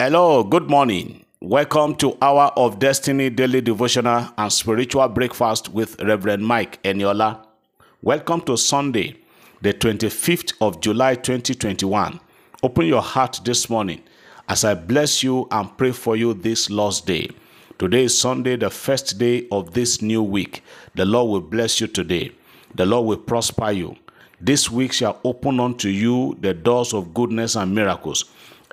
Hello, good morning. Welcome to Hour of Destiny Daily Devotional and Spiritual Breakfast with Reverend Mike Eniola. Welcome to Sunday, the 25th of July 2021. Open your heart this morning as I bless you and pray for you this Lord's Day. Today is Sunday, the first day of this new week. The Lord will bless you today. The Lord will prosper you. This week shall open unto you the doors of goodness and miracles.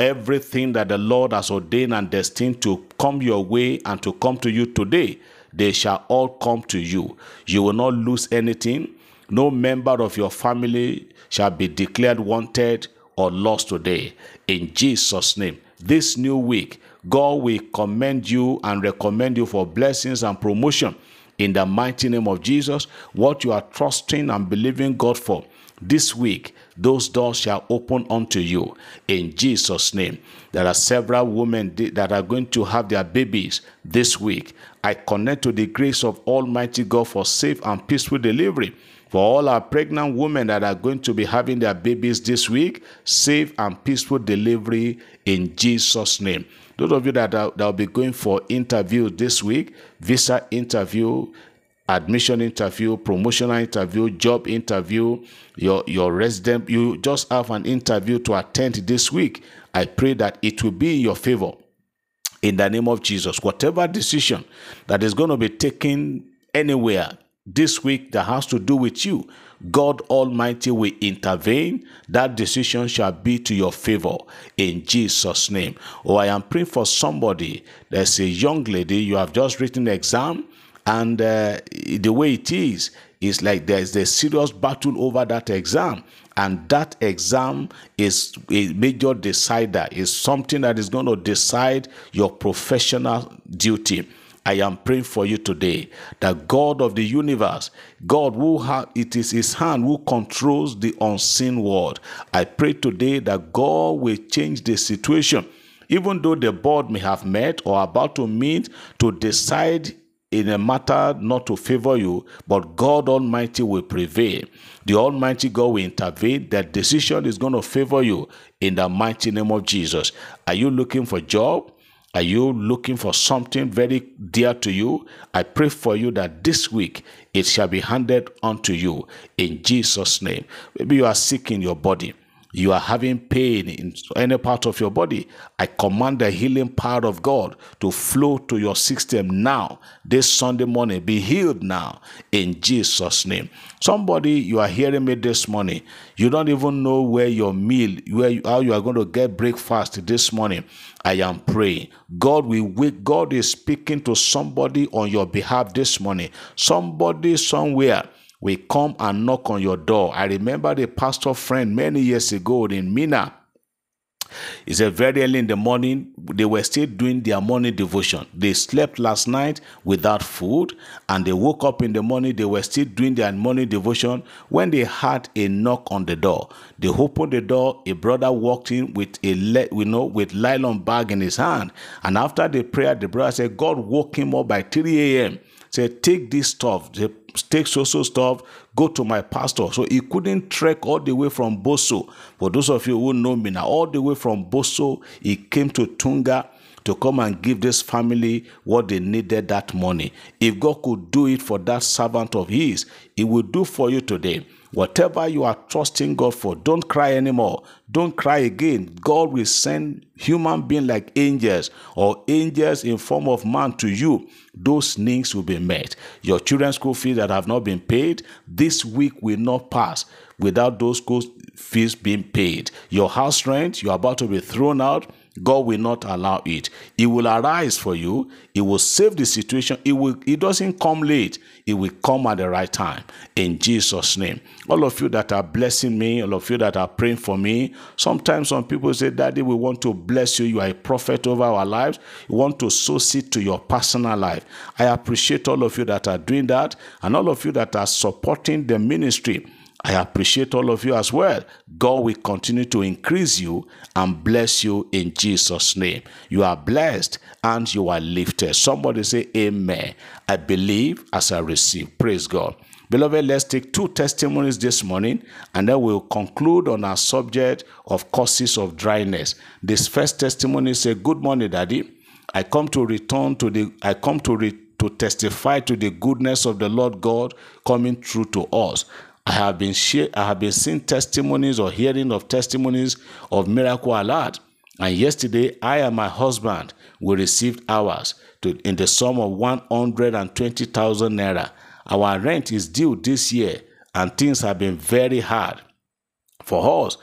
Everything that the Lord has ordained and destined to come your way and to come to you today, they shall all come to you. You will not lose anything. No member of your family shall be declared wanted or lost today. In Jesus' name. This new week, God will commend you and recommend you for blessings and promotion in the mighty name of Jesus. What you are trusting and believing God for this week, those doors shall open unto you in Jesus' name. There are several women that are going to have their babies this week. I connect to the grace of Almighty God for safe and peaceful delivery. For all our pregnant women that are going to be having their babies this week, safe and peaceful delivery in Jesus' name. Those of you that, are, that will be going for interview this week, visa interview, admission interview, promotional interview, job interview, your, your resident, you just have an interview to attend this week. I pray that it will be in your favor in the name of Jesus. Whatever decision that is going to be taken anywhere this week that has to do with you, God Almighty will intervene. That decision shall be to your favor in Jesus' name. Oh, I am praying for somebody. There's a young lady, you have just written the exam, and uh, the way it is, is like there's a serious battle over that exam and that exam is a major decider is something that is going to decide your professional duty I am praying for you today that God of the universe, God who have it is his hand who controls the unseen world. I pray today that God will change the situation. Even though the board may have met or about to meet to decide in a matter not to favor you, but God Almighty will prevail. The Almighty God will intervene. That decision is going to favor you in the mighty name of Jesus. Are you looking for job? Are you looking for something very dear to you? I pray for you that this week it shall be handed unto you in Jesus' name. Maybe you are sick in your body you are having pain in any part of your body, I command the healing power of God to flow to your system now. This Sunday morning, be healed now in Jesus' name. Somebody, you are hearing me this morning. You don't even know where your meal, where you, how you are going to get breakfast this morning. I am praying. God will wait. God is speaking to somebody on your behalf this morning. Somebody somewhere will come and knock on your door. I remember the pastor friend many years ago in Minna. He said very early in the morning, they were still doing their morning devotion. They slept last night without food, and they woke up in the morning, they were still doing their morning devotion when they had a knock on the door. They opened the door, a brother walked in with a you know with nylon bag in his hand. And after the prayer, the brother said, God woke him up by 3 a.m. Said, take this stuff take so so stuff, go to my pastor. So he couldn't trek all the way from Bosso. For those of you who know me now, all the way from Bosso, he came to Tunga to come and give this family what they needed that money. If God could do it for that servant of his, he will do for you today. Whatever you are trusting God for, don't cry anymore. Don't cry again. God will send human beings like angels or angels in form of man to you. Those needs will be met. Your children's school fees that have not been paid, this week will not pass without those school fees being paid. Your house rent, you're about to be thrown out God will not allow it. He will arise for you. He will save the situation. It will. He doesn't come late. It will come at the right time. In Jesus' name. All of you that are blessing me, all of you that are praying for me. Sometimes some people say, Daddy, we want to bless you. You are a prophet over our lives. We want to sow seed to your personal life. I appreciate all of you that are doing that, and all of you that are supporting the ministry. I appreciate all of you as well. God will continue to increase you and bless you in Jesus' name. You are blessed and you are lifted. Somebody say, Amen. I believe as I receive. Praise God. Beloved, let's take two testimonies this morning and then we'll conclude on our subject of causes of dryness. This first testimony says, Good morning, Daddy. I come to return to the I come to re, to testify to the goodness of the Lord God coming through to us. I have been share, I have been seeing testimonies or hearing of testimonies of miracle alert. And yesterday, I and my husband we received ours to, in the sum of 120,000 naira. Our rent is due this year, and things have been very hard for us.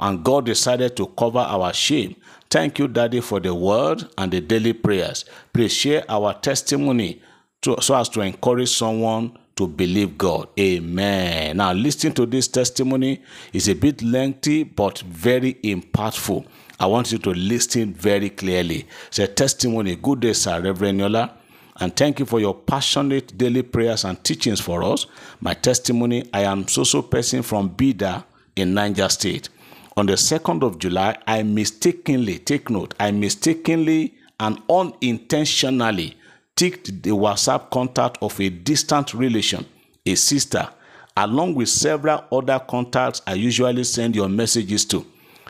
And God decided to cover our shame. Thank you, Daddy, for the word and the daily prayers. Please share our testimony to, so as to encourage someone to believe God. Amen. Now, listening to this testimony is a bit lengthy but very impactful. I want you to listen very clearly. It's a testimony. Good day, sir, Reverend Yola. And thank you for your passionate daily prayers and teachings for us. My testimony I am so so person from Bida in Niger State. On the 2nd of July, I mistakenly, take note, I mistakenly and unintentionally ticked the WhatsApp contact of a distant relation, a sister, along with several other contacts I usually send your messages to.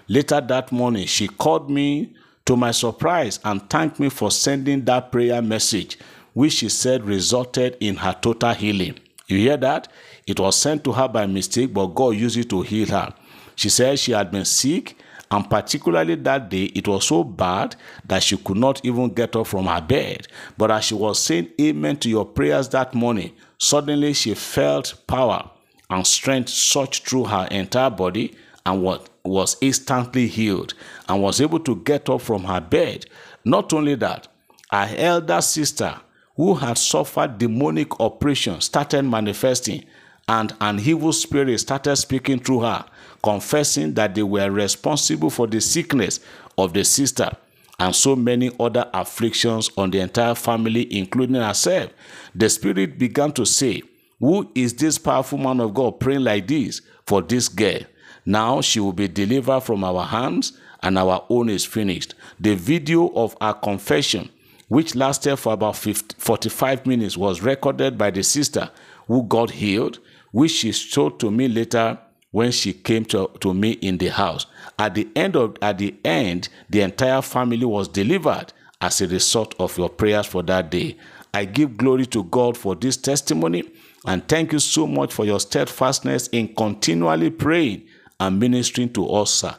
Later that morning, she called me to my surprise and thanked me for sending that prayer message, which she said resulted in her total healing. You hear that? It was sent to her by mistake, but God used it to heal her. She said she had been sick, and particularly that day, it was so bad that she could not even get up from her bed. But as she was saying amen to your prayers that morning, suddenly she felt power and strength surge through her entire body and was instantly healed and was able to get up from her bed. Not only that, her elder sister who had suffered demonic oppression started manifesting and an evil spirit started speaking through her, confessing that they were responsible for the sickness of the sister and so many other afflictions on the entire family, including herself. The spirit began to say, Who is this powerful man of God praying like this for this girl? Now she will be delivered from our hands, and our own is finished. The video of our confession, which lasted for about 50, 45 minutes, was recorded by the sister who got healed which she showed to me later when she came to, to me in the house. At the end of at the end, the entire family was delivered as a result of your prayers for that day. I give glory to God for this testimony and thank you so much for your steadfastness in continually praying and ministering to us, sir.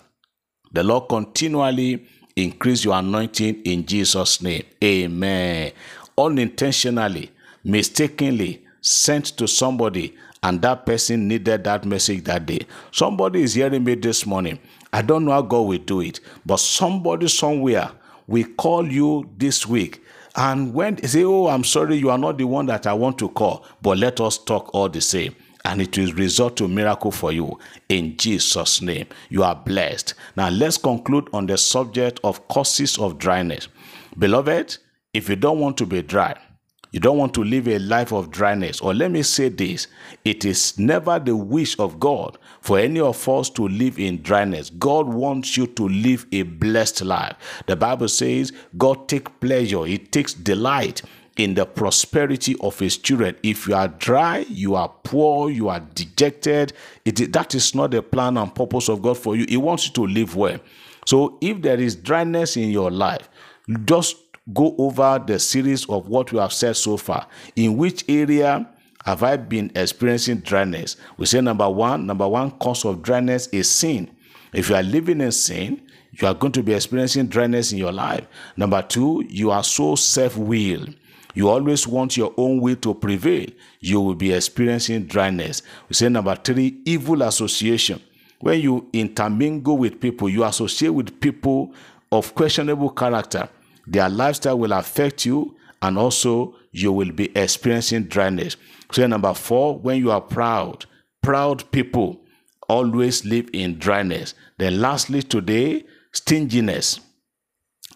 The Lord continually increase your anointing in Jesus' name. Amen. Unintentionally, mistakenly sent to somebody and that person needed that message that day. Somebody is hearing me this morning. I don't know how God will do it, but somebody somewhere will call you this week. And when they say, Oh, I'm sorry, you are not the one that I want to call, but let us talk all the same. And it will result to miracle for you in Jesus' name. You are blessed. Now let's conclude on the subject of causes of dryness. Beloved, if you don't want to be dry, you don't want to live a life of dryness. Or let me say this it is never the wish of God for any of us to live in dryness. God wants you to live a blessed life. The Bible says God takes pleasure, He takes delight in the prosperity of his children. If you are dry, you are poor, you are dejected, it, that is not the plan and purpose of God for you. He wants you to live well. So if there is dryness in your life, just go over the series of what we have said so far. In which area have I been experiencing dryness? We say number one, number one cause of dryness is sin. If you are living in sin, you are going to be experiencing dryness in your life. Number two, you are so self willed. You always want your own will to prevail. You will be experiencing dryness. We say number three, evil association. When you intermingle with people, you associate with people of questionable character their lifestyle will affect you, and also you will be experiencing dryness. So, number four, when you are proud, proud people always live in dryness. Then, lastly, today, stinginess.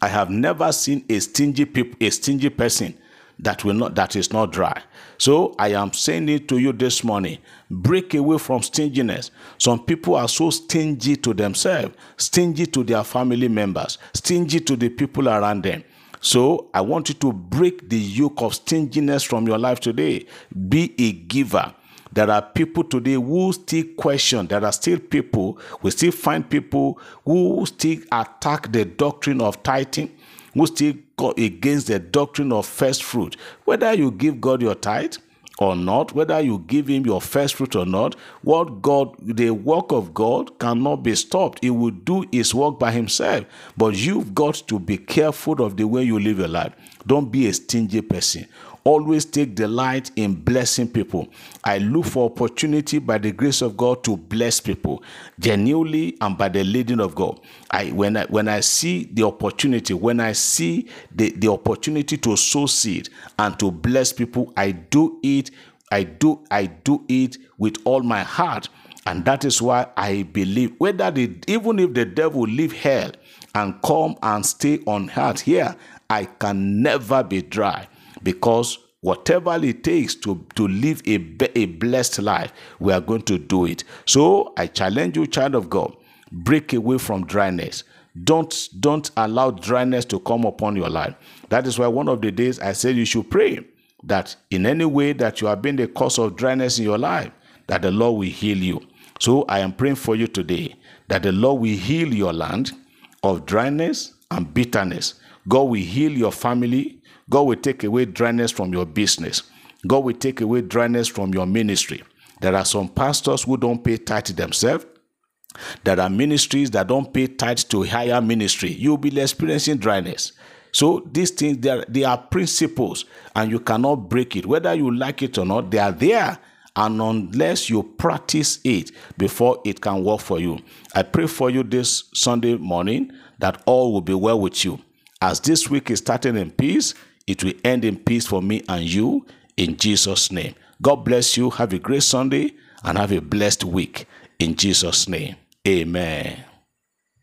I have never seen a stingy people, a stingy person that will not that is not dry. So I am saying it to you this morning. Break away from stinginess. Some people are so stingy to themselves, stingy to their family members, stingy to the people around them. So I want you to break the yoke of stinginess from your life today. Be a giver. There are people today who still question. There are still people, we still find people who still attack the doctrine of tithing, who still go against the doctrine of first fruit. Whether you give God your tithe, or not, whether you give him your first fruit or not, what God, the work of God cannot be stopped. He will do his work by himself. But you've got to be careful of the way you live your life. Don't be a stingy person always take delight in blessing people. I look for opportunity by the grace of God to bless people genuinely and by the leading of God. I when I when I see the opportunity, when I see the, the opportunity to sow seed and to bless people, I do it, I do, I do it with all my heart. And that is why I believe whether the even if the devil leave hell and come and stay on earth here, I can never be dry because whatever it takes to, to live a, a blessed life, we are going to do it. So I challenge you, child of God, break away from dryness. Don't, don't allow dryness to come upon your life. That is why one of the days I said you should pray that in any way that you have been the cause of dryness in your life, that the Lord will heal you. So I am praying for you today that the Lord will heal your land of dryness and bitterness. God will heal your family God will take away dryness from your business. God will take away dryness from your ministry. There are some pastors who don't pay tithe themselves. There are ministries that don't pay tithe to higher ministry. You'll be experiencing dryness. So these things, they are, they are principles and you cannot break it. Whether you like it or not, they are there. And unless you practice it before it can work for you. I pray for you this Sunday morning that all will be well with you. As this week is starting in peace, it will end in peace for me and you in Jesus' name. God bless you. Have a great Sunday and have a blessed week in Jesus' name. Amen.